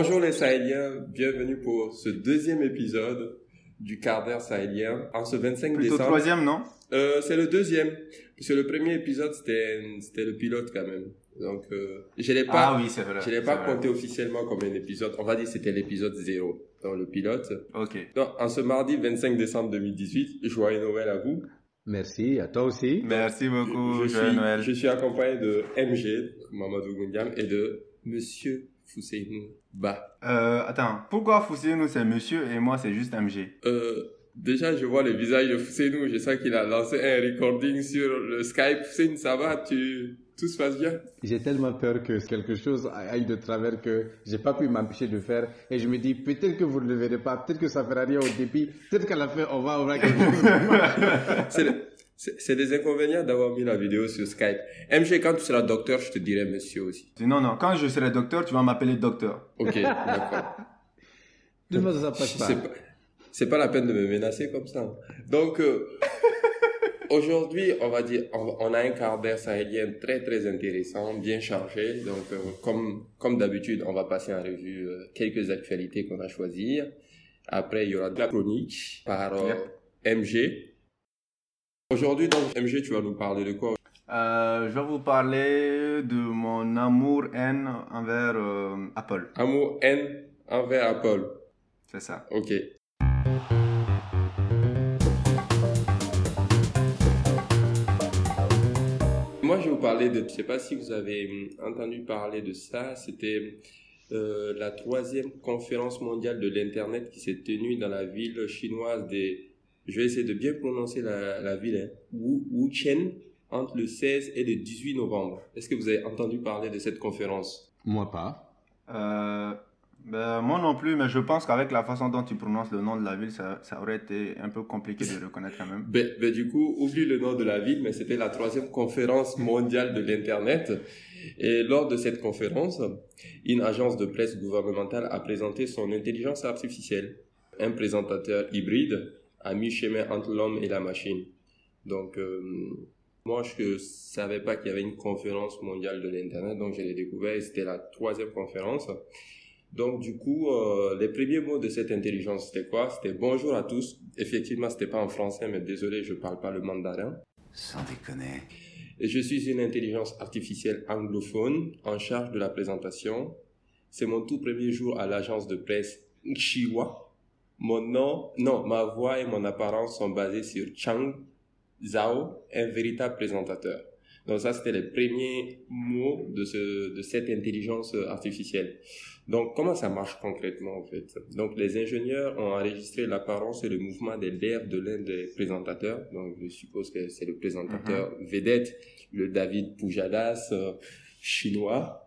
Bonjour les Sahéliens, bienvenue pour ce deuxième épisode du quart d'heure sahélien en ce 25 Plutôt décembre. troisième, non? Euh, c'est le deuxième, parce que le premier épisode c'était le pilote quand même. Donc euh, je l'ai pas, Ah oui, c'est vrai. je l'ai pas vrai. compté officiellement comme un épisode. On va dire que c'était l'épisode zéro dans le pilote. Ok. Donc en ce mardi 25 décembre 2018, joyeux Noël à vous. Merci, à toi aussi. Merci beaucoup, je, Joyeux suis, Noël. je suis accompagné de MG, Mamadou Goundiam, et de Monsieur Fousseinou Ba. Euh, attends, pourquoi Fousseinou c'est monsieur et moi c'est juste MG Euh, déjà, je vois le visage de Fousseinou. Je sens qu'il a lancé un recording sur le Skype. Fousseinou, ça va? Tu... Tout se passe bien? J'ai tellement peur que quelque chose aille de travers que j'ai pas pu m'empêcher de faire. Et je me dis, peut-être que vous ne le verrez pas, peut-être que ça fera rien au début, peut-être qu'à la fin, on va avoir quelque chose. C'est le- c'est des inconvénients d'avoir mis la vidéo sur Skype. MG, quand tu seras docteur, je te dirai monsieur aussi. Non, non, quand je serai docteur, tu vas m'appeler docteur. Ok, d'accord. De toute façon, ça passe C'est pas. pas, c'est pas la peine de me menacer comme ça. Donc, euh, aujourd'hui, on va dire, on, on a un quart d'heure sahélien très très intéressant, bien chargé. Donc, euh, comme comme d'habitude, on va passer en revue euh, quelques actualités qu'on a choisies. Après, il y aura de la chronique par euh, MG. Aujourd'hui, donc, MG, tu vas nous parler de quoi? Euh, je vais vous parler de mon amour-haine envers euh, Apple. Amour, haine envers Apple. C'est ça. Ok. Moi, je vais vous parler de, je sais pas si vous avez hum, entendu parler de ça, c'était euh, la troisième conférence mondiale de l'Internet qui s'est tenue dans la ville chinoise des, je vais essayer de bien prononcer la, la ville, hein, Wu, Wuchen, entre le 16 et le 18 novembre. Est-ce que vous avez entendu parler de cette conférence? Moi pas. Euh, ben, moi non plus, mais je pense qu'avec la façon dont tu prononces le nom de la ville, ça, ça aurait été un peu compliqué de reconnaître quand même. Ben, ben, du coup, oublie le nom de la ville, mais c'était la troisième conférence mondiale de l'Internet. Et lors de cette conférence, une agence de presse gouvernementale a présenté son intelligence artificielle. Un présentateur hybride à mi-chemin entre l'homme et la machine. Donc, euh, moi, je ne savais pas qu'il y avait une conférence mondiale de l'Internet, donc je l'ai découvert et c'était la troisième conférence. Donc, du coup, euh, les premiers mots de cette intelligence, c'était quoi? C'était bonjour à tous. Effectivement, c'était pas en français, mais désolé, je parle pas le mandarin. Sans déconner. Et je suis une intelligence artificielle anglophone en charge de la présentation. C'est mon tout premier jour à l'agence de presse Xinhua. Mon nom, non, ma voix et mon apparence sont basées sur Chang Zhao, un véritable présentateur. Donc ça, c'était les premiers mots de, ce, de cette intelligence artificielle. Donc, comment ça marche concrètement, en fait? Donc, les ingénieurs ont enregistré l'apparence et le mouvement des lèvres de l'un des présentateurs. Donc, je suppose que c'est le présentateur vedette, le David Pujadas euh, chinois,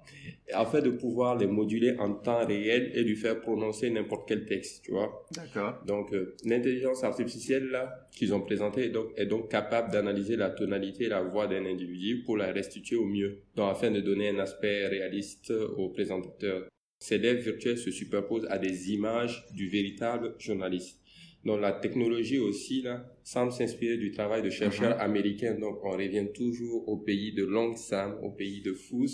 afin de pouvoir les moduler en temps réel et lui faire prononcer n'importe quel texte, tu vois. D'accord. Donc, euh, l'intelligence artificielle là qu'ils ont présentée est donc, est donc capable d'analyser la tonalité et la voix d'un individu pour la restituer au mieux, donc afin de donner un aspect réaliste au présentateur. Ces lèvres virtuelles se superposent à des images du véritable journaliste. Donc la technologie aussi là semble s'inspirer du travail de chercheurs américains. Donc on revient toujours au pays de Long Sam, au pays de Fous,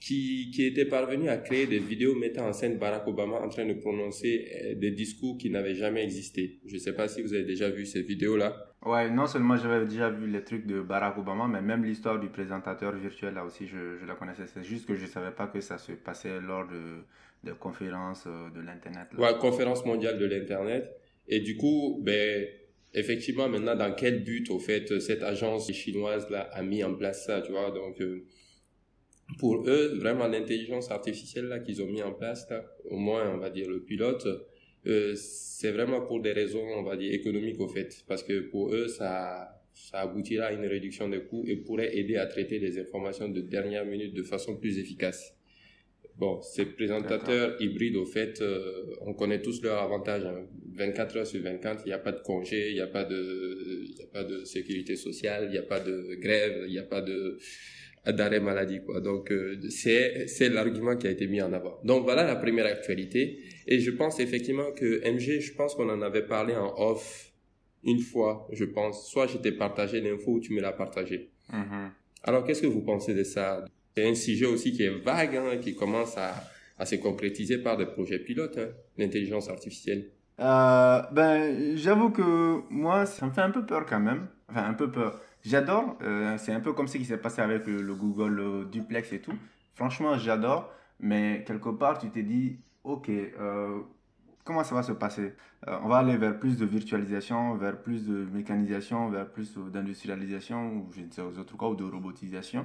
qui, qui était parvenu à créer des vidéos mettant en scène Barack Obama en train de prononcer euh, des discours qui n'avaient jamais existé. Je ne sais pas si vous avez déjà vu ces vidéos-là. Ouais, non seulement j'avais déjà vu les trucs de Barack Obama, mais même l'histoire du présentateur virtuel, là aussi, je, je la connaissais. C'est juste que je ne savais pas que ça se passait lors de, de conférences euh, de l'Internet. Ouais, conférence mondiale de l'Internet. Et du coup, ben, effectivement, maintenant, dans quel but, au fait, cette agence chinoise là a mis en place ça, tu vois? Donc, euh, pour eux, vraiment, l'intelligence artificielle là qu'ils ont mis en place, au moins, on va dire, le pilote, euh, c'est vraiment pour des raisons, on va dire, économiques, au fait. Parce que pour eux, ça, ça aboutira à une réduction des coûts et pourrait aider à traiter les informations de dernière minute de façon plus efficace. Bon, ces présentateurs hybrides, au fait, euh, on connaît tous leurs avantages. hein. 24 heures sur 24, il n'y a pas de congé, il n'y a pas de, il y a pas de sécurité sociale, il n'y a pas de grève, il n'y a pas de d'arrêt maladie, quoi. Donc, euh, c'est, c'est l'argument qui a été mis en avant. Donc, voilà la première actualité. Et je pense effectivement que MG, je pense qu'on en avait parlé en off une fois, je pense. Soit je t'ai partagé l'info ou tu me l'as partagé. Mhm. Alors, qu'est-ce que vous pensez de ça? C'est un sujet aussi qui est vague, hein, qui commence à, se concrétiser par des projets pilotes, hein, l'intelligence artificielle euh, Ben, j'avoue que moi, ça me fait un peu peur quand même. Enfin, un peu peur. J'adore. Euh, c'est un peu comme ce qui s'est passé avec le, Google Duplex et tout. Franchement, j'adore. Mais quelque part, tu t'es dit, OK, euh, comment ça va se passer? On va aller vers plus de virtualisation, vers plus de mécanisation, vers plus d'industrialisation, ou je ne sais aux autres cas, ou de robotisation.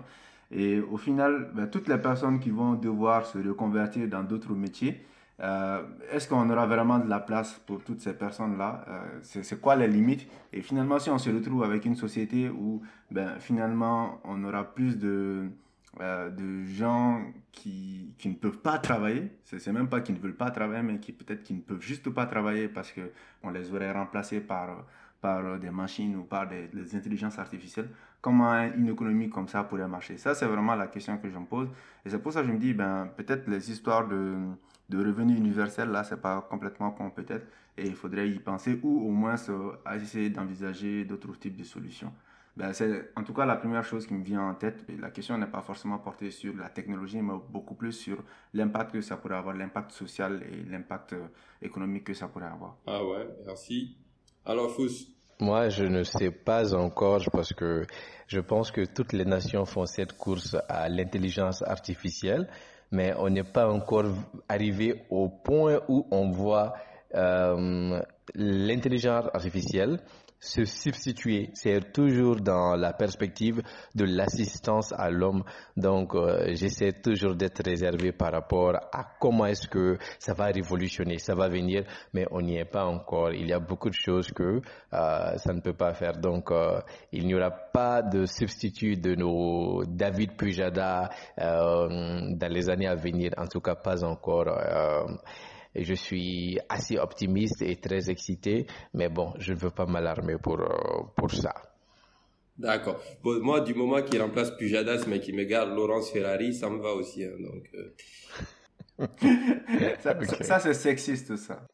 Et au final, ben, toutes les personnes qui vont devoir se reconvertir dans d'autres métiers, euh, est-ce qu'on aura vraiment de la place pour toutes ces personnes-là? Euh, C'est quoi les limites? Et finalement, si on se retrouve avec une société où ben, finalement on aura plus de, euh, de gens qui, qui, ne peuvent pas travailler, c'est même pas qu'ils ne veulent pas travailler, mais qui peut-être qui ne peuvent juste pas travailler parce qu'on les aurait remplacés par, par des machines ou par des, des intelligences artificielles comment une économie comme ça pourrait marcher Ça, c'est vraiment la question que je me pose. Et c'est pour ça que je me dis, ben, peut-être les histoires de, de revenus universels, là, c'est pas complètement con, peut-être. Et il faudrait y penser ou au moins essayer d'envisager d'autres types de solutions. Ben, c'est en tout cas la première chose qui me vient en tête. la question n'est pas forcément portée sur la technologie, mais beaucoup plus sur l'impact que ça pourrait avoir, l'impact social et l'impact euh, économique que ça pourrait avoir. Ah ouais, merci. Alors, Fous, moi, je ne sais pas encore parce que je pense que toutes les nations font cette course à l'intelligence artificielle, mais on n'est pas encore arrivé au point où on voit euh, l'intelligence artificielle se substituer. C'est toujours dans la perspective de l'assistance à l'homme. Donc, euh, j'essaie toujours d'être réservé par rapport à comment est-ce que ça va révolutionner, ça va venir, mais on n'y est pas encore. Il y a beaucoup de choses que euh, ça ne peut pas faire. Donc, euh, il n'y aura pas de substitut de nos David Pujada dans les années à venir. En tout cas, pas encore je suis assez optimiste et très excité, mais bon, je ne veux pas m'alarmer pour, euh, pour ça. D'accord. moi, du moment qu'il remplace Pujadas, mais qu'il me garde Laurence Ferrari, ça me va aussi. Hein, donc, euh. ça, c'est sexiste, ça.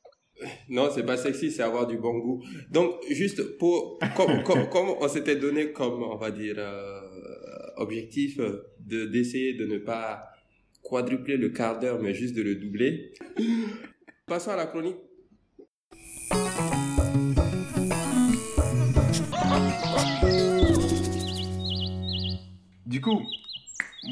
Non, c'est pas sexiste, c'est avoir du bon goût. Donc, juste pour, comme, comme, on s'était donné comme, on va dire, euh, objectif de d'essayer de ne pas quadrupler le quart d'heure, mais juste de le doubler. Passons à la chronique. Du coup,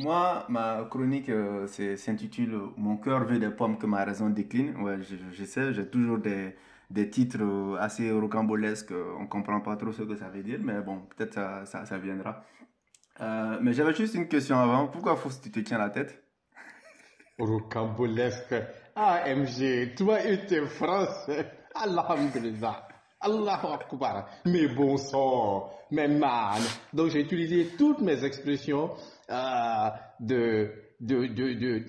moi, ma chronique euh, s'intitule Mon cœur veut des pommes que ma raison décline. Ouais, je, sais, j'ai toujours des, des, titres euh, assez rocambolesques. On ne comprend pas trop ce que ça veut dire, mais bon, peut-être ça, ça, ça viendra. Euh, mais j'avais juste une question avant. Pourquoi faut que tu te tiens la tête? Rocambolesque. AMG, toi et tes français. Alhamdulillah. Allahu Akbar. Mais bon sang, mais man. Donc j'ai utilisé toutes mes expressions euh, de, de, de, de,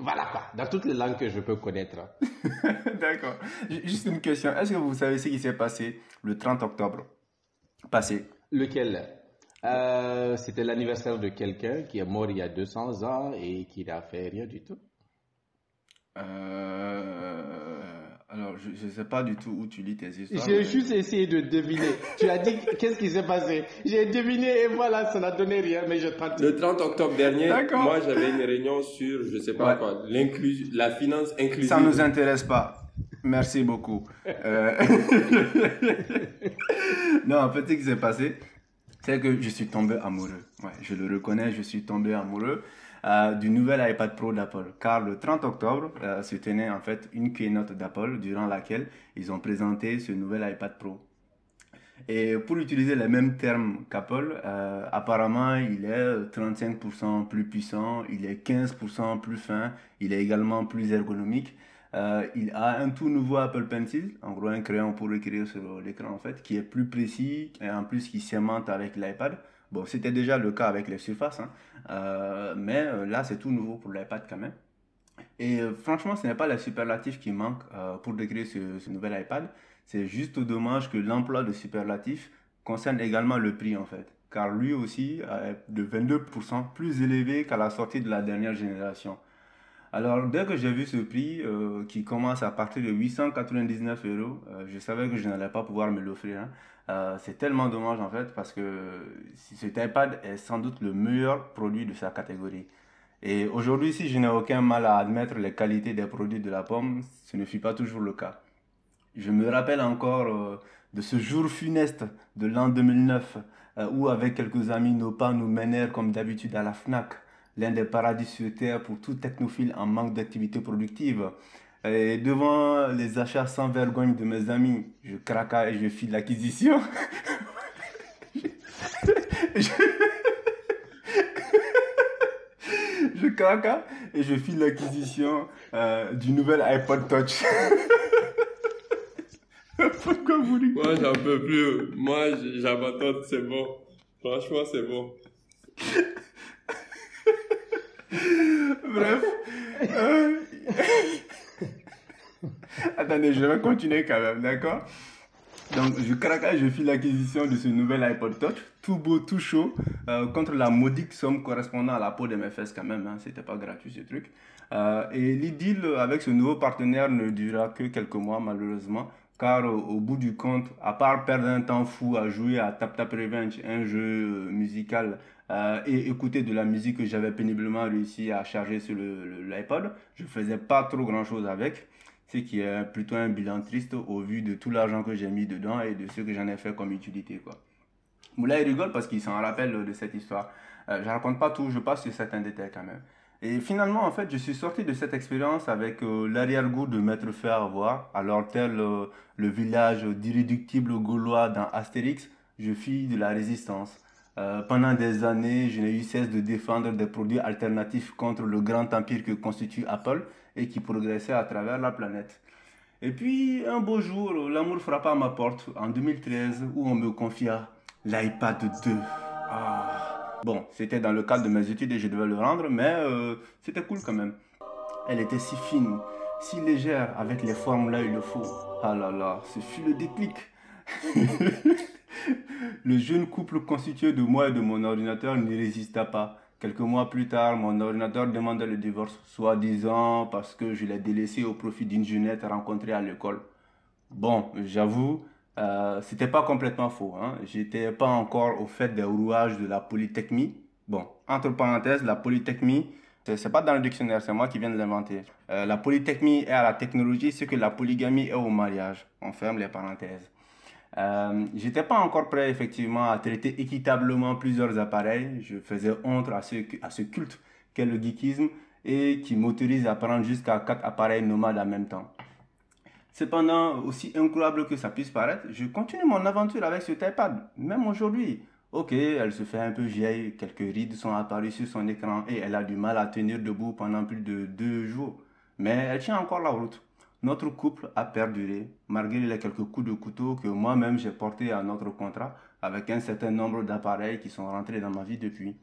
voilà quoi, dans toutes les langues que je peux connaître. D'accord. Juste une question. Est-ce que vous savez ce qui s'est passé le 30 octobre passé? Lequel? Euh, C'était l'anniversaire de quelqu'un qui est mort il y a 200 ans et qui n'a fait rien du tout. Euh, alors, je ne sais pas du tout où tu lis tes histoires. J'ai juste essayé de deviner. tu as dit qu'est-ce qui s'est passé? J'ai deviné et voilà, ça n'a donné rien, mais je tente. Le 30 octobre dernier, moi j'avais une réunion sur, je sais pas quoi, la finance inclusive. Ça nous intéresse pas. Merci beaucoup. Euh... non, en fait, ce qui s'est passé, c'est que je suis tombé amoureux. Ouais, je le reconnais, je suis tombé amoureux. Euh, du nouvel iPad Pro d'Apple. Car le 30 octobre euh, se tenait en fait une keynote d'Apple durant laquelle ils ont présenté ce nouvel iPad Pro. Et pour utiliser les mêmes termes qu'Apple, euh, apparemment il est 35% plus puissant, il est 15% plus fin, il est également plus ergonomique. il a un tout nouveau Apple Pencil, en gros un crayon pour écrire sur l'écran en fait, qui est plus précis et en plus qui s'aimante avec l'iPad. Bon, c'était déjà le cas avec les surfaces, hein. euh, mais euh, là, c'est tout nouveau pour l'iPad quand même. Et euh, franchement, ce n'est pas les superlatifs qui manquent pour décrire ce, nouvel iPad. C'est juste dommage que l'emploi de superlatifs concerne également le prix en fait. Car lui aussi est de 22% plus élevé qu'à la sortie de la dernière génération. Alors, dès que j'ai vu ce prix qui commence à partir de 899 euros, je savais que je n'allais pas pouvoir me l'offrir. Hein. Euh, c'est tellement dommage en fait parce que cet iPad est sans doute le meilleur produit de sa catégorie. Et aujourd'hui, si je n'ai aucun mal à admettre les qualités des produits de la pomme, ce ne fut pas toujours le cas. Je me rappelle encore euh, de ce jour funeste de l'an 2009 euh, où avec quelques amis nos pas nous menèrent comme d'habitude à la FNAC, l'un des paradis sur terre pour tout technophile en manque d'activité productive. Et devant les achats sans vergogne de mes amis, je craqua et je fis l'acquisition. je... je craqua et je fis l'acquisition euh, du nouvel iPod Touch. Pourquoi vous rigolez Moi, j'en peux plus. Moi, j'abandonne, c'est bon. Franchement, c'est bon. Bref. Euh, Attendez, je vais continuer quand même, d'accord? Donc, je craquais, je fis l'acquisition de ce nouvel iPod Touch, tout beau, tout chaud, euh, contre la modique somme correspondant à la peau de mes fesses quand même, hein, c'était pas gratuit ce truc. Euh, et l'idylle avec ce nouveau partenaire ne dura que quelques mois malheureusement, car au, bout du compte, à part perdre un temps fou à jouer à Tap Tap Revenge, un jeu euh, musical, euh, et écouter de la musique que j'avais péniblement réussi à charger sur l'iPod, je faisais pas trop grand chose avec, ce qui est plutôt un bilan triste au vu de tout l'argent que j'ai mis dedans et de ce que j'en ai fait comme utilité. Quoi. Moulay rigole parce qu'il s'en rappelle de cette histoire. Euh, je raconte pas tout, je passe sur certains détails quand même. Et finalement, en fait, je suis sorti de cette expérience avec euh, l'arrière-goût de m'être fait avoir. Alors, tel euh, le village d'irréductible gaulois dans Astérix, je fis de la résistance. Euh, pendant des années, je n'ai eu cesse de défendre des produits alternatifs contre le grand empire que constitue Apple et qui progressait à travers la planète. Et puis, un beau jour, l'amour frappa à ma porte en 2013 où on me confia l'iPad 2. Ah. Bon, c'était dans le cadre de mes études et je devais le rendre, mais euh, c'était cool quand même. Elle était si fine, si légère, avec les formes là il le faut. Ah là là, ce fut le déclic. le jeune couple constitué de moi et de mon ordinateur n'y résista pas. Quelques mois plus tard, mon ordinateur demandait le divorce, soi-disant parce que je l'ai délaissé au profit d'une jeunette rencontrée à l'école. Bon, j'avoue, euh, c'était pas complètement faux. Hein. J'étais pas encore au fait des rouages de la polytechnie. Bon, entre parenthèses, la polytechnie, c'est pas dans le dictionnaire, c'est moi qui viens de l'inventer. Euh, la polytechnie est à la technologie ce que la polygamie est au mariage. On ferme les parenthèses. Euh, j'étais pas encore prêt effectivement à traiter équitablement plusieurs appareils. Je faisais honte à ce, à ce culte qu'est le geekisme et qui m'autorise à prendre jusqu'à quatre appareils nomades en même temps. Cependant, aussi incroyable que ça puisse paraître, je continue mon aventure avec ce iPad, même aujourd'hui. Ok, elle se fait un peu vieille, quelques rides sont apparues sur son écran et elle a du mal à tenir debout pendant plus de deux jours. Mais elle tient encore la route. Notre couple a perduré, malgré les quelques coups de couteau que moi-même j'ai portés à notre contrat, avec un certain nombre d'appareils qui sont rentrés dans ma vie depuis.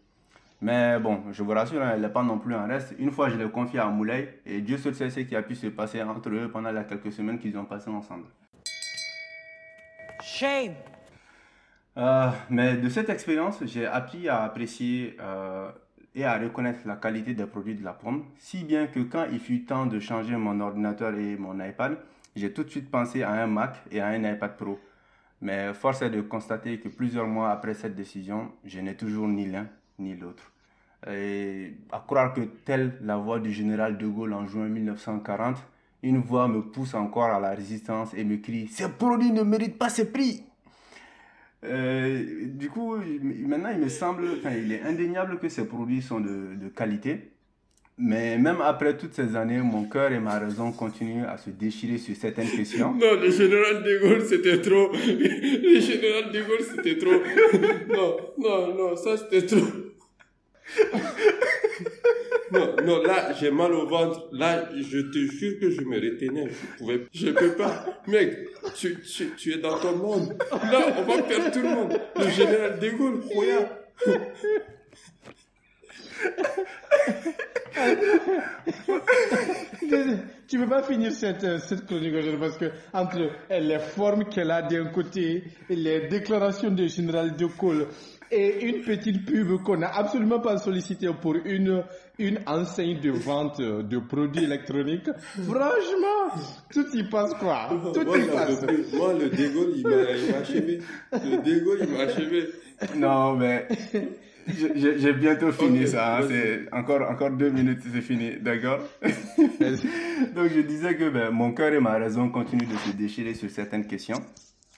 Mais bon, je vous rassure, hein, elle n'est pas non plus en reste. Une fois, je l'ai confié à Moulay et Dieu seul sait ce qui a pu se passer entre eux pendant les quelques semaines qu'ils ont passées ensemble. Shame! Euh, mais de cette expérience, j'ai appris à apprécier euh, et à reconnaître la qualité des produits de la pomme, si bien que quand il fut temps de changer mon ordinateur et mon iPad, j'ai tout de suite pensé à un Mac et à un iPad Pro. Mais force est de constater que plusieurs mois après cette décision, je n'ai toujours ni l'un ni l'autre. Et à croire que telle la voix du général de Gaulle en juin 1940, une voix me pousse encore à la résistance et me crie Ces produits ne méritent pas ces prix euh, Du coup, maintenant il me semble, il est indéniable que ces produits sont de, de qualité. Mais même après toutes ces années, mon cœur et ma raison continuent à se déchirer sur certaines questions. Non, le général de Gaulle, c'était trop. Le général de Gaulle, c'était trop. Non, non, non, ça c'était trop. Non, non, là, j'ai mal au ventre. Là, je te jure que je me retenais. Je pouvais, je peux pas. Mec, tu, tu, tu es dans ton monde. Là, on va perdre tout le monde. Le général de Gaulle, regarde tu peux pas finir cette, cette chronique aujourd'hui parce que entre les formes qu'elle a d'un côté et les déclarations du général de Gaulle et une petite pub qu'on n'a absolument pas sollicité pour une, une enseigne de vente de produits électroniques. Franchement, tout y passe quoi. Tout moi, y passe. moi, le Dégol, il m'a achevé. Le Dégol, il m'a achevé. Non, mais J'ai bientôt fini ça. Hein. C'est encore, encore deux minutes, c'est fini. D'accord? Donc, je disais que ben, mon cœur et ma raison continuent de se déchirer sur certaines questions.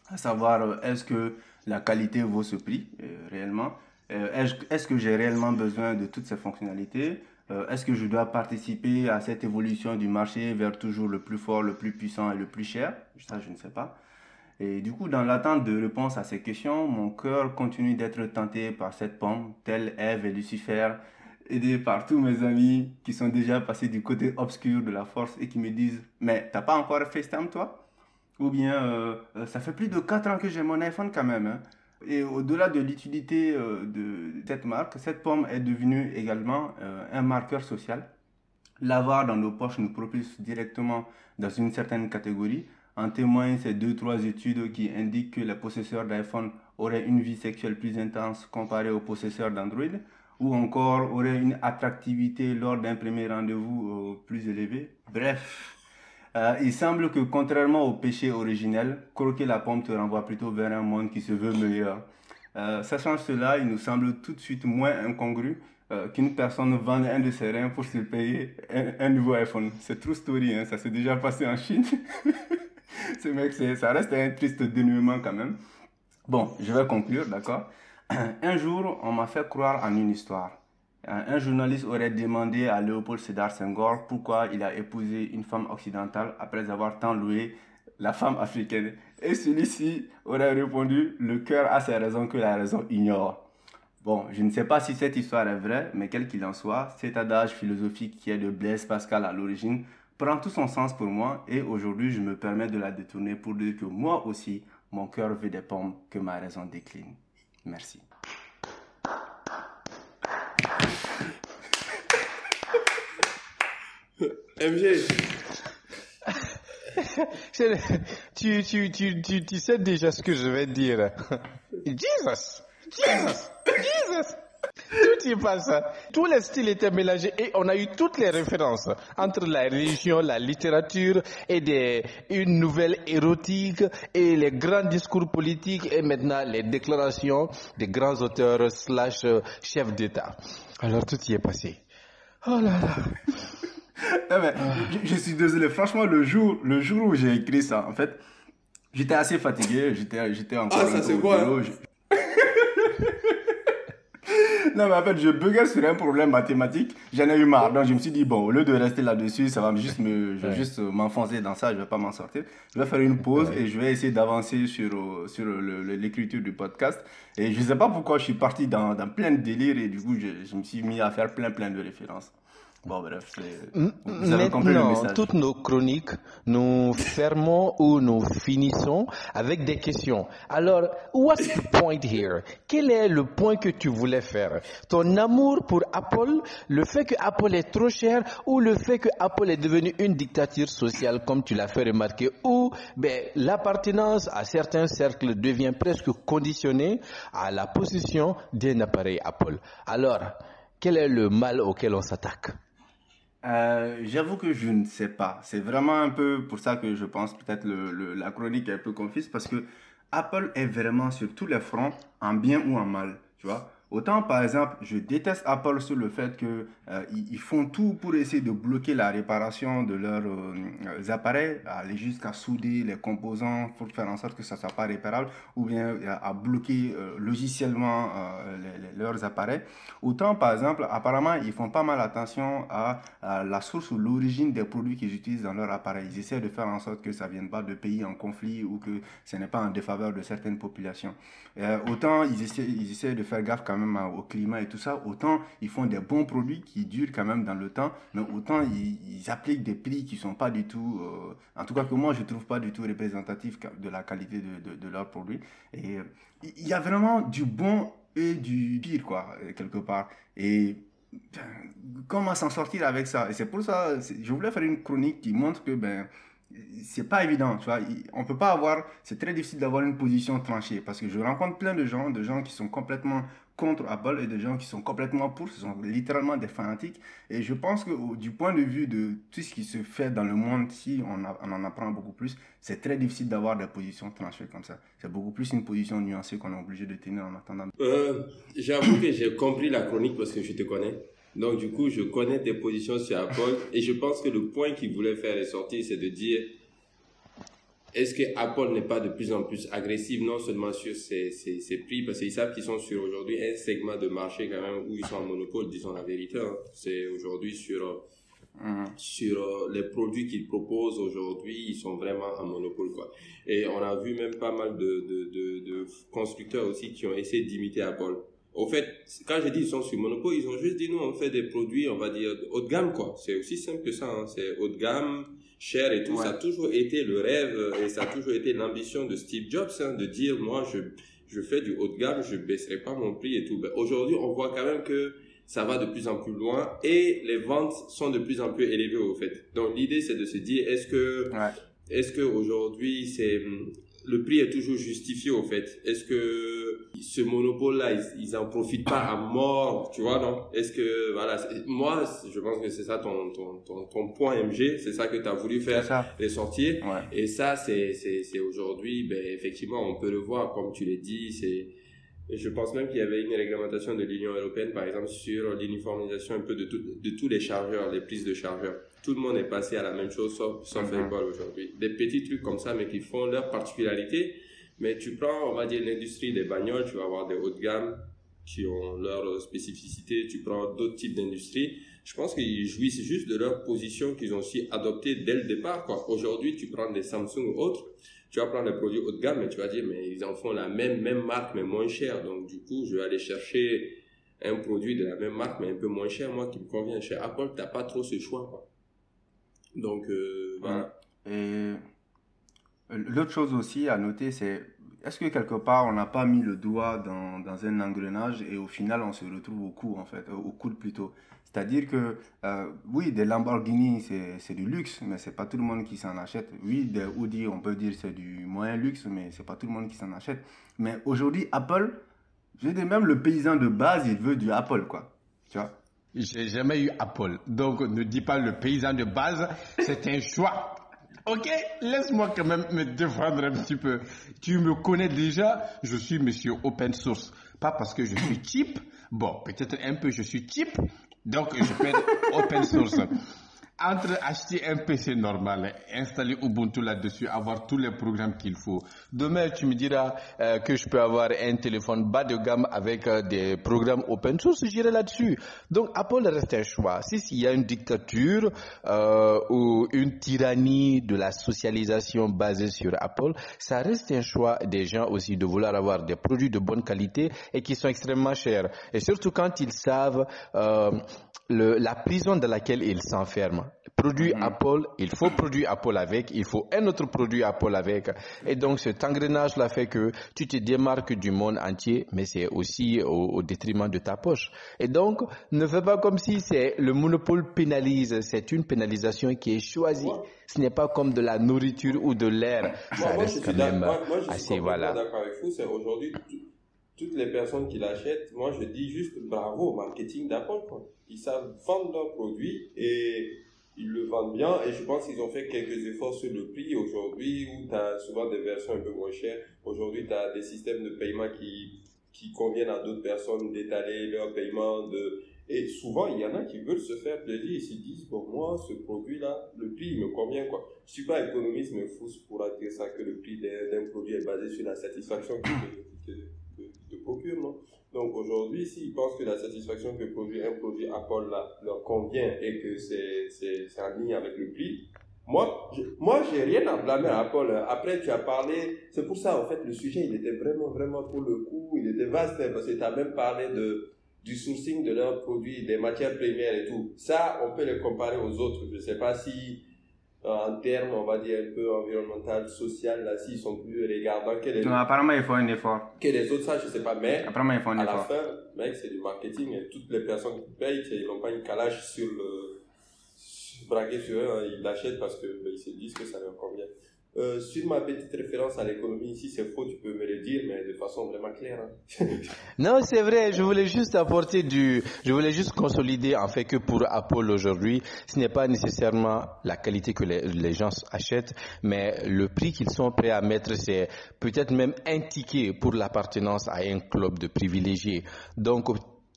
À savoir, euh, est-ce que la qualité vaut ce prix euh, réellement. Euh, Est-ce que j'ai réellement besoin de toutes ces fonctionnalités? Est-ce que je dois participer à cette évolution du marché vers toujours le plus fort, le plus puissant et le plus cher? Ça, je ne sais pas. Et du coup, dans l'attente de réponses à ces questions, mon cœur continue d'être tenté par cette pomme, telle Ève et Lucifer, aidé par tous mes amis qui sont déjà passés du côté obscur de la force et qui me disent Mais t'as pas encore FaceTime toi? Ou bien euh, euh, ça fait plus de 4 ans que j'ai mon iPhone quand même. Hein. Et au-delà de l'utilité euh, de cette marque, cette pomme est devenue également un marqueur social. L'avoir dans nos poches nous propulse directement dans une certaine catégorie en témoignent ces deux, trois études qui indiquent que les possesseurs d'iPhone auraient une vie sexuelle plus intense comparée aux possesseurs d'Android, ou encore auraient une attractivité lors d'un premier rendez-vous plus élevé. Bref, euh, il semble que contrairement au péché originel, croquer la pomme te renvoie plutôt vers un monde qui se veut meilleur. Euh, sachant cela, il nous semble tout de suite moins incongru qu'une personne vende un de ses reins pour se payer un, nouveau iPhone. C'est true story, hein, ça s'est déjà passé en Chine. Ce mec, ça reste un triste dénouement quand même. Bon, je vais conclure, d'accord Un jour, on m'a fait croire en une histoire. Un journaliste aurait demandé à Léopold Sédar Senghor pourquoi il a épousé une femme occidentale après avoir tant loué la femme africaine. Et celui-ci aurait répondu Le cœur a ses raisons que la raison ignore. Bon, je ne sais pas si cette histoire est vraie, mais quel qu'il en soit, cet adage philosophique qui est de Blaise Pascal à l'origine prend tout son sens pour moi et aujourd'hui je me permets de la détourner pour dire que moi aussi, mon cœur veut des pommes que ma raison décline. Merci. MG. tu, tu, tu, tu, tu sais déjà ce que je vais dire. Jesus! Jesus! Jesus! Tout y passe. Tous les styles étaient mélangés et on a eu toutes les références entre la religion, la littérature et des, une nouvelle érotique et les grands discours politiques et maintenant les déclarations des grands auteurs slash chefs d'État. Alors tout y est passé. Oh là là. Je, suis désolé. Franchement, le jour, le jour où j'ai écrit ça, en fait, j'étais assez fatigué. J'étais, j'étais encore. Ah, ça c'est quoi hein? non, mais en fait, je buguais sur un problème mathématique. J'en ai eu marre. Donc, je me suis dit, bon, au lieu de rester là-dessus, ça va juste me, je vais juste m'enfoncer dans ça, je vais pas m'en sortir. Je vais faire une pause et je vais essayer d'avancer sur, sur l'écriture du podcast. Et je sais pas pourquoi je suis parti dans, dans plein de délires et du coup, je, je me suis mis à faire plein, plein de références. Bon, bref, Maintenant, toutes nos chroniques, nous fermons ou nous finissons avec des questions. Alors, what's the point here? Quel est le point que tu voulais faire? Ton amour pour Apple, le fait que Apple est trop cher ou le fait que Apple est devenu une dictature sociale comme tu l'as fait remarquer ou ben, l'appartenance à certains cercles devient presque conditionnée à la possession d'un appareil Apple. Alors, quel est le mal auquel on s'attaque? Euh, j'avoue que je ne sais pas. C'est vraiment un peu pour ça que je pense peut-être le, la chronique est un peu confuse parce que Apple est vraiment sur tous les fronts, en bien ou en mal. Tu vois Autant, par exemple, je déteste Apple sur le fait qu'ils euh, font tout pour essayer de bloquer la réparation de leurs euh, appareils, aller jusqu'à souder les composants pour faire en sorte que ça ne soit pas réparable, ou bien euh, à bloquer logiciellement leurs appareils. Autant, par exemple, apparemment, ils font pas mal attention à, la source ou l'origine des produits qu'ils utilisent dans leur appareil. Ils essaient de faire en sorte que ça ne vienne pas de pays en conflit ou que ce n'est pas en défaveur de certaines populations. autant, ils essaient, ils essaient de faire gaffe quand même au climat et tout ça, autant ils font des bons produits qui durent quand même dans le temps, mais autant ils, appliquent des prix qui sont pas du tout, euh, en tout cas que moi je trouve pas du tout représentatifs de la qualité de, de, leurs produits. Et euh, il y a vraiment du bon et du pire, quoi, quelque part. Et comment s'en sortir avec ça? Et c'est pour ça, je voulais faire une chronique qui montre que, ben, c'est pas évident, tu vois. On peut pas avoir, c'est très difficile d'avoir une position tranchée parce que je rencontre plein de gens, de gens qui sont complètement contre Apple et des gens qui sont complètement pour, ce sont littéralement des fanatiques. Et je pense que du point de vue de tout ce qui se fait dans le monde, si on, en apprend beaucoup plus, c'est très difficile d'avoir des positions tranchées comme ça. C'est beaucoup plus une position nuancée qu'on est obligé de tenir en attendant. Euh, J'avoue que j'ai compris la chronique parce que je te connais. Donc du coup, je connais tes positions sur Apple et je pense que le point qu'il voulait faire ressortir, c'est de dire est-ce que Apple n'est pas de plus en plus agressive non seulement sur ses, ses, ses prix parce qu'ils savent qu'ils sont sur aujourd'hui un segment de marché quand même où ils sont en monopole disons la vérité hein. c'est aujourd'hui sur mmh. sur euh, les produits qu'ils proposent aujourd'hui ils sont vraiment en monopole quoi et on a vu même pas mal de de, de, de constructeurs aussi qui ont essayé d'imiter Apple au fait, quand j'ai dit ils sont sur monopole, ils ont juste dit nous on fait des produits, on va dire haut de gamme quoi. C'est aussi simple que ça. Hein. C'est haut de gamme, cher et tout. Ça a toujours été le rêve euh, et ça a toujours été l'ambition de Steve Jobs hein, de dire moi je je fais du haut de gamme, je baisserai pas mon prix et tout. Ben, aujourd'hui, on voit quand même que ça va de plus en plus loin et les ventes sont de plus en plus élevées au fait. Donc l'idée c'est de se dire est-ce que est-ce que aujourd'hui c'est le prix est toujours justifié au fait. Est-ce que ce monopole-là, ils, ils en profitent pas à mort, tu vois, non? Est-ce que, voilà, moi, je pense que c'est ça ton, ton, ton, ton, point MG, c'est ça que tu as voulu faire les sortir. Et ça, c'est aujourd'hui, ben, effectivement, on peut le voir, comme tu l'as dit, c'est, je pense même qu'il y avait une réglementation de l'Union européenne, par exemple, sur l'uniformisation un peu de, tout, de tous les chargeurs, les prises de chargeurs. Tout le monde est passé à la même chose, sauf, sauf mhm. Apple aujourd'hui. Des petits trucs comme ça, mais qui font leur particularité. Mais tu prends, on va dire, l'industrie des bagnoles, tu vas avoir des hauts de gamme qui ont leur spécificité. Tu prends d'autres types d'industries. Je pense qu'ils jouissent juste de leur position qu'ils ont aussi adoptée dès le départ. Aujourd'hui, tu prends des Samsung ou autres tu vas prendre les produits haut de gamme, mais tu vas dire, mais ils en font la même, même marque, mais moins cher. Donc, du coup, je vais aller chercher un produit de la même marque, mais un peu moins cher, moi, qui me convient. Chez Apple, tu n'as pas trop ce choix. Quoi. Donc, euh, voilà. Et l'autre chose aussi à noter, c'est est-ce que quelque part, on n'a pas mis le doigt dans, dans, un engrenage et au final, on se retrouve au cou, en fait, au coude plutôt? C'est-à-dire que, euh, oui, des Lamborghini, c'est du luxe, mais c'est pas tout le monde qui s'en achète. Oui, des Audi, on peut dire c'est du moyen luxe, mais c'est pas tout le monde qui s'en achète. Mais aujourd'hui, Apple, je dis même le paysan de base, il veut du Apple, quoi. Tu vois? J'ai jamais eu Apple. Donc, ne dis pas le paysan de base, c'est un choix. Ok, laisse-moi quand même me défendre un petit peu. Tu me connais déjà, je suis monsieur open source. Pas parce que je suis cheap. Bon, peut-être un peu je suis cheap, donc, je peux open source entre acheter un PC normal, installer Ubuntu là-dessus, avoir tous les programmes qu'il faut. Demain, tu me diras euh, que je peux avoir un téléphone bas de gamme avec euh, des programmes open source, j'irai là-dessus. Donc, Apple reste un choix. Si s'il y a une dictature euh, ou une tyrannie de la socialisation basée sur Apple, ça reste un choix des gens aussi de vouloir avoir des produits de bonne qualité et qui sont extrêmement chers. Et surtout quand ils savent euh, le, la prison dans laquelle ils s'enferment. Produit mhm. Apple, il faut produit Apple avec, il faut un autre produit Apple avec. Et donc cet engrenage-là fait que tu te démarques du monde entier, mais c'est aussi au, détriment de ta poche. Et donc, ne fais pas comme si c'est le monopole pénalise, c'est une pénalisation qui est choisie. Ce n'est pas comme de la nourriture ou de l'air. Ça reste quand même moi, assez, voilà. d'accord avec vous, c'est aujourd'hui toutes les personnes qui l'achètent, moi je dis juste bravo au marketing d'Apple. Ils savent vendre leurs produits et ils le vendent bien et je pense qu'ils ont fait quelques efforts sur le prix aujourd'hui où tu as souvent des versions un peu moins chères. Aujourd'hui, tu as des systèmes de paiement qui, qui conviennent à d'autres personnes d'étaler leur paiement. De... Et souvent, il y en a qui veulent se faire plaisir et se disent, bon, moi, ce produit-là, le prix, il me convient, quoi. Je suis pas économiste, mais fou pour dire ça, que le prix d'un produit est basé sur la satisfaction que te, procure, non? Donc aujourd'hui, s'ils pensent que la satisfaction que produit un produit Apple là, leur convient et que c'est, en ligne avec le prix, moi, je, moi, j'ai rien à blâmer à Apple. Après, tu as parlé, c'est pour ça, en fait, le sujet, il était vraiment, vraiment pour le coup, il était vaste, parce que tu as même parlé de, du sourcing de leurs produits, des matières premières et tout. Ça, on peut les comparer aux autres. Je sais pas si en termes, on va dire, un peu environnemental, social, là, s'ils sont plus regardants que les non, apparemment, il faut un effort. Que les autres, ça, je sais pas, mais. Apparemment, il faut un à effort. À la fin, mec, c'est du marketing et toutes les personnes qui payent, ils n'ont pas une calage sur le, sur eux, hein, ils l'achètent parce qu'ils ben, se disent que ça leur convient. Euh, sur ma petite référence à l'économie, si c'est faux, tu peux me le dire, mais de façon vraiment claire. Hein. non, c'est vrai. Je voulais juste apporter du, je voulais juste consolider en fait que pour Apple aujourd'hui, ce n'est pas nécessairement la qualité que les, les gens achètent, mais le prix qu'ils sont prêts à mettre, c'est peut-être même un ticket pour l'appartenance à un club de privilégiés. Donc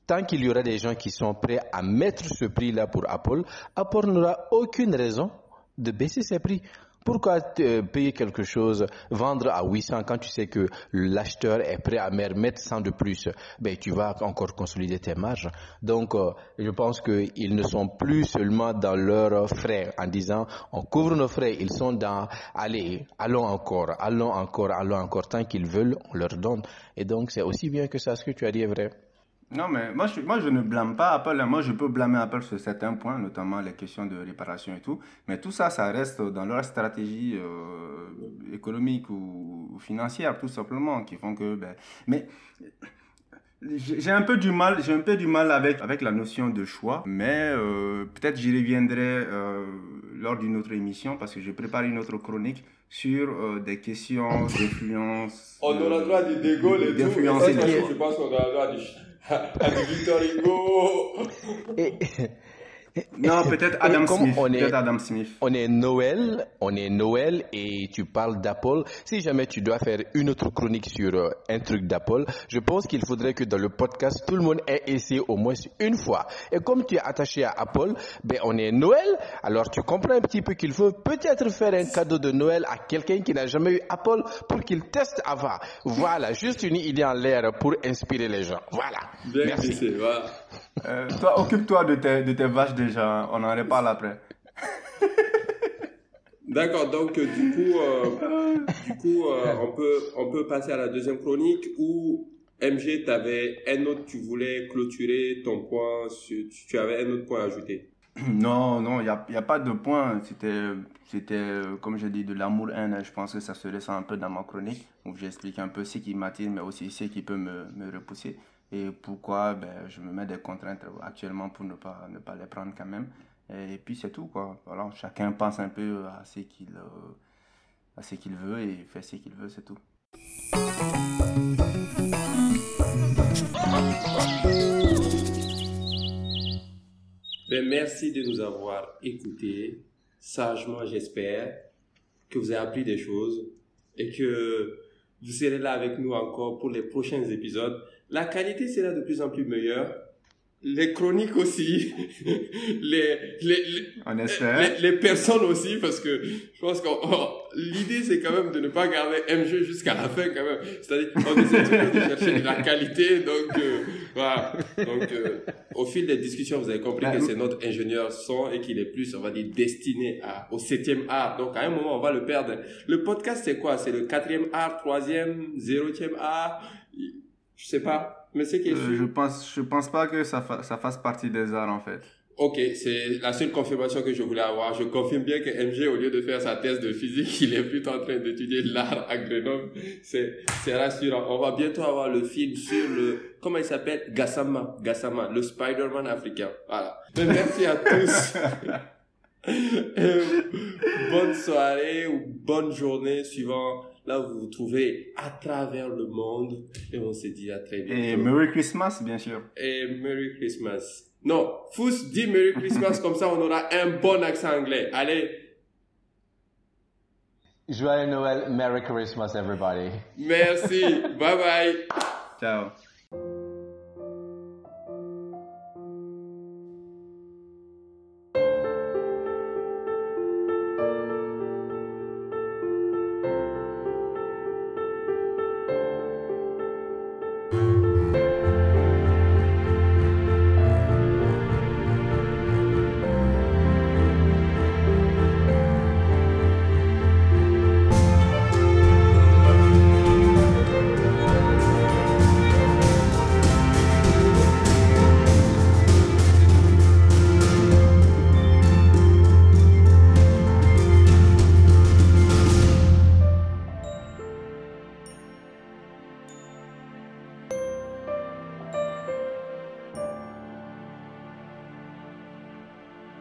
tant qu'il y aura des gens qui sont prêts à mettre ce prix-là pour Apple, Apple n'aura aucune raison de baisser ses prix. Pourquoi payer quelque chose, vendre à 800 quand tu sais que l'acheteur est prêt à mettre 100 de plus? Ben tu vas encore consolider tes marges. Donc euh, je pense qu'ils ne sont plus seulement dans leurs frais en disant on couvre nos frais. Ils sont dans allez, allons encore, allons encore, allons encore. Tant qu'ils veulent, on leur donne. Et donc c'est aussi bien que ça. Ce que tu as dit est vrai. Non, mais moi je, moi, je ne blâme pas Apple. Moi, je peux blâmer Apple sur certains points, notamment les questions de réparation et tout. Mais tout ça, ça reste dans leur stratégie euh, économique ou, financière, tout simplement, qui font que. Ben, mais j'ai un peu du mal, j'ai un peu du mal avec avec la notion de choix, mais euh, peut-être j'y reviendrai euh, lors d'une autre émission parce que je prépare une autre chronique sur des questions d'influence. On aura le droit du dégo et tout. Je pense qu'on aura le droit du avec Victor Hugo. Non, peut-être Adam, Smith. On est, Adam Smith. On est Noël, on est Noël et tu parles d'Apple. Si jamais tu dois faire une autre chronique sur euh, un truc d'Apple, je pense qu'il faudrait que dans le podcast, tout le monde ait essayé au moins une fois. Et comme tu es attaché à Apple, ben on est Noël, alors tu comprends un petit peu qu'il faut peut-être faire un cadeau de Noël à quelqu'un qui n'a jamais eu Apple pour qu'il teste avant. Voilà, juste une idée en l'air pour inspirer les gens. Voilà. Bien Merci. voilà. Euh, toi, occupe-toi de tes, de tes vaches déjà, on en reparle après. D'accord, donc euh, du coup, euh, du coup on, peut, on peut passer à la deuxième chronique où MG, tu avais un autre, tu voulais clôturer ton point, tu avais un autre point à ajouter. Non, non, il n'y a, y a, pas de point. C'était, c'était comme je dis, de l'amour-haine. Je pense que ça se ressent un peu dans ma chronique, où j'explique un peu ce qui m'attire, mais aussi ce qui peut me, me repousser et pourquoi? Ben, je me mets des contraintes actuellement pour ne pas, ne pas les prendre quand même. Et, puis c'est tout quoi. Voilà, chacun pense un peu à ce qu'il euh, à ce qu'il veut et fait ce qu'il veut, c'est tout. Ben, merci de nous avoir écoutés sagement, j'espère que vous avez appris des choses et que vous serez là avec nous encore pour les prochains épisodes. La qualité sera de plus en plus meilleure. Les chroniques aussi. les, les, les, les, personnes aussi, parce que je pense que l'idée, c'est quand même de ne pas garder MG jusqu'à la fin, quand même. C'est-à-dire qu'on essaie toujours de chercher de la qualité, donc, euh, voilà. Donc, euh, au fil des discussions, vous avez compris que c'est notre ingénieur son et qu'il est plus, on va dire, destiné à, au septième art. Donc, à un moment, on va le perdre. Le podcast, c'est quoi? C'est le quatrième art, troisième, zérotième art? Je sais pas, mais c'est qui euh, Je pense, je pense pas que ça, ça fasse partie des arts en fait. Ok, c'est la seule confirmation que je voulais avoir. Je confirme bien que MG, au lieu de faire sa thèse de physique, il est plutôt en train d'étudier l'art à Grenoble. C'est, c'est rassurant. On va bientôt avoir le film sur le, comment il s'appelle? Gassama. Gassama, le Spider-Man africain. Voilà. merci à tous. bonne soirée ou bonne journée suivant là où vous vous trouvez à travers le monde. Et on se dit à très bientôt. Et Merry Christmas, bien sûr. Et Merry Christmas. Non, Fous dit Merry Christmas, comme ça on aura un bon accent anglais. Allez. Joyeux Noël, Merry Christmas everybody. Merci, bye bye. Ciao.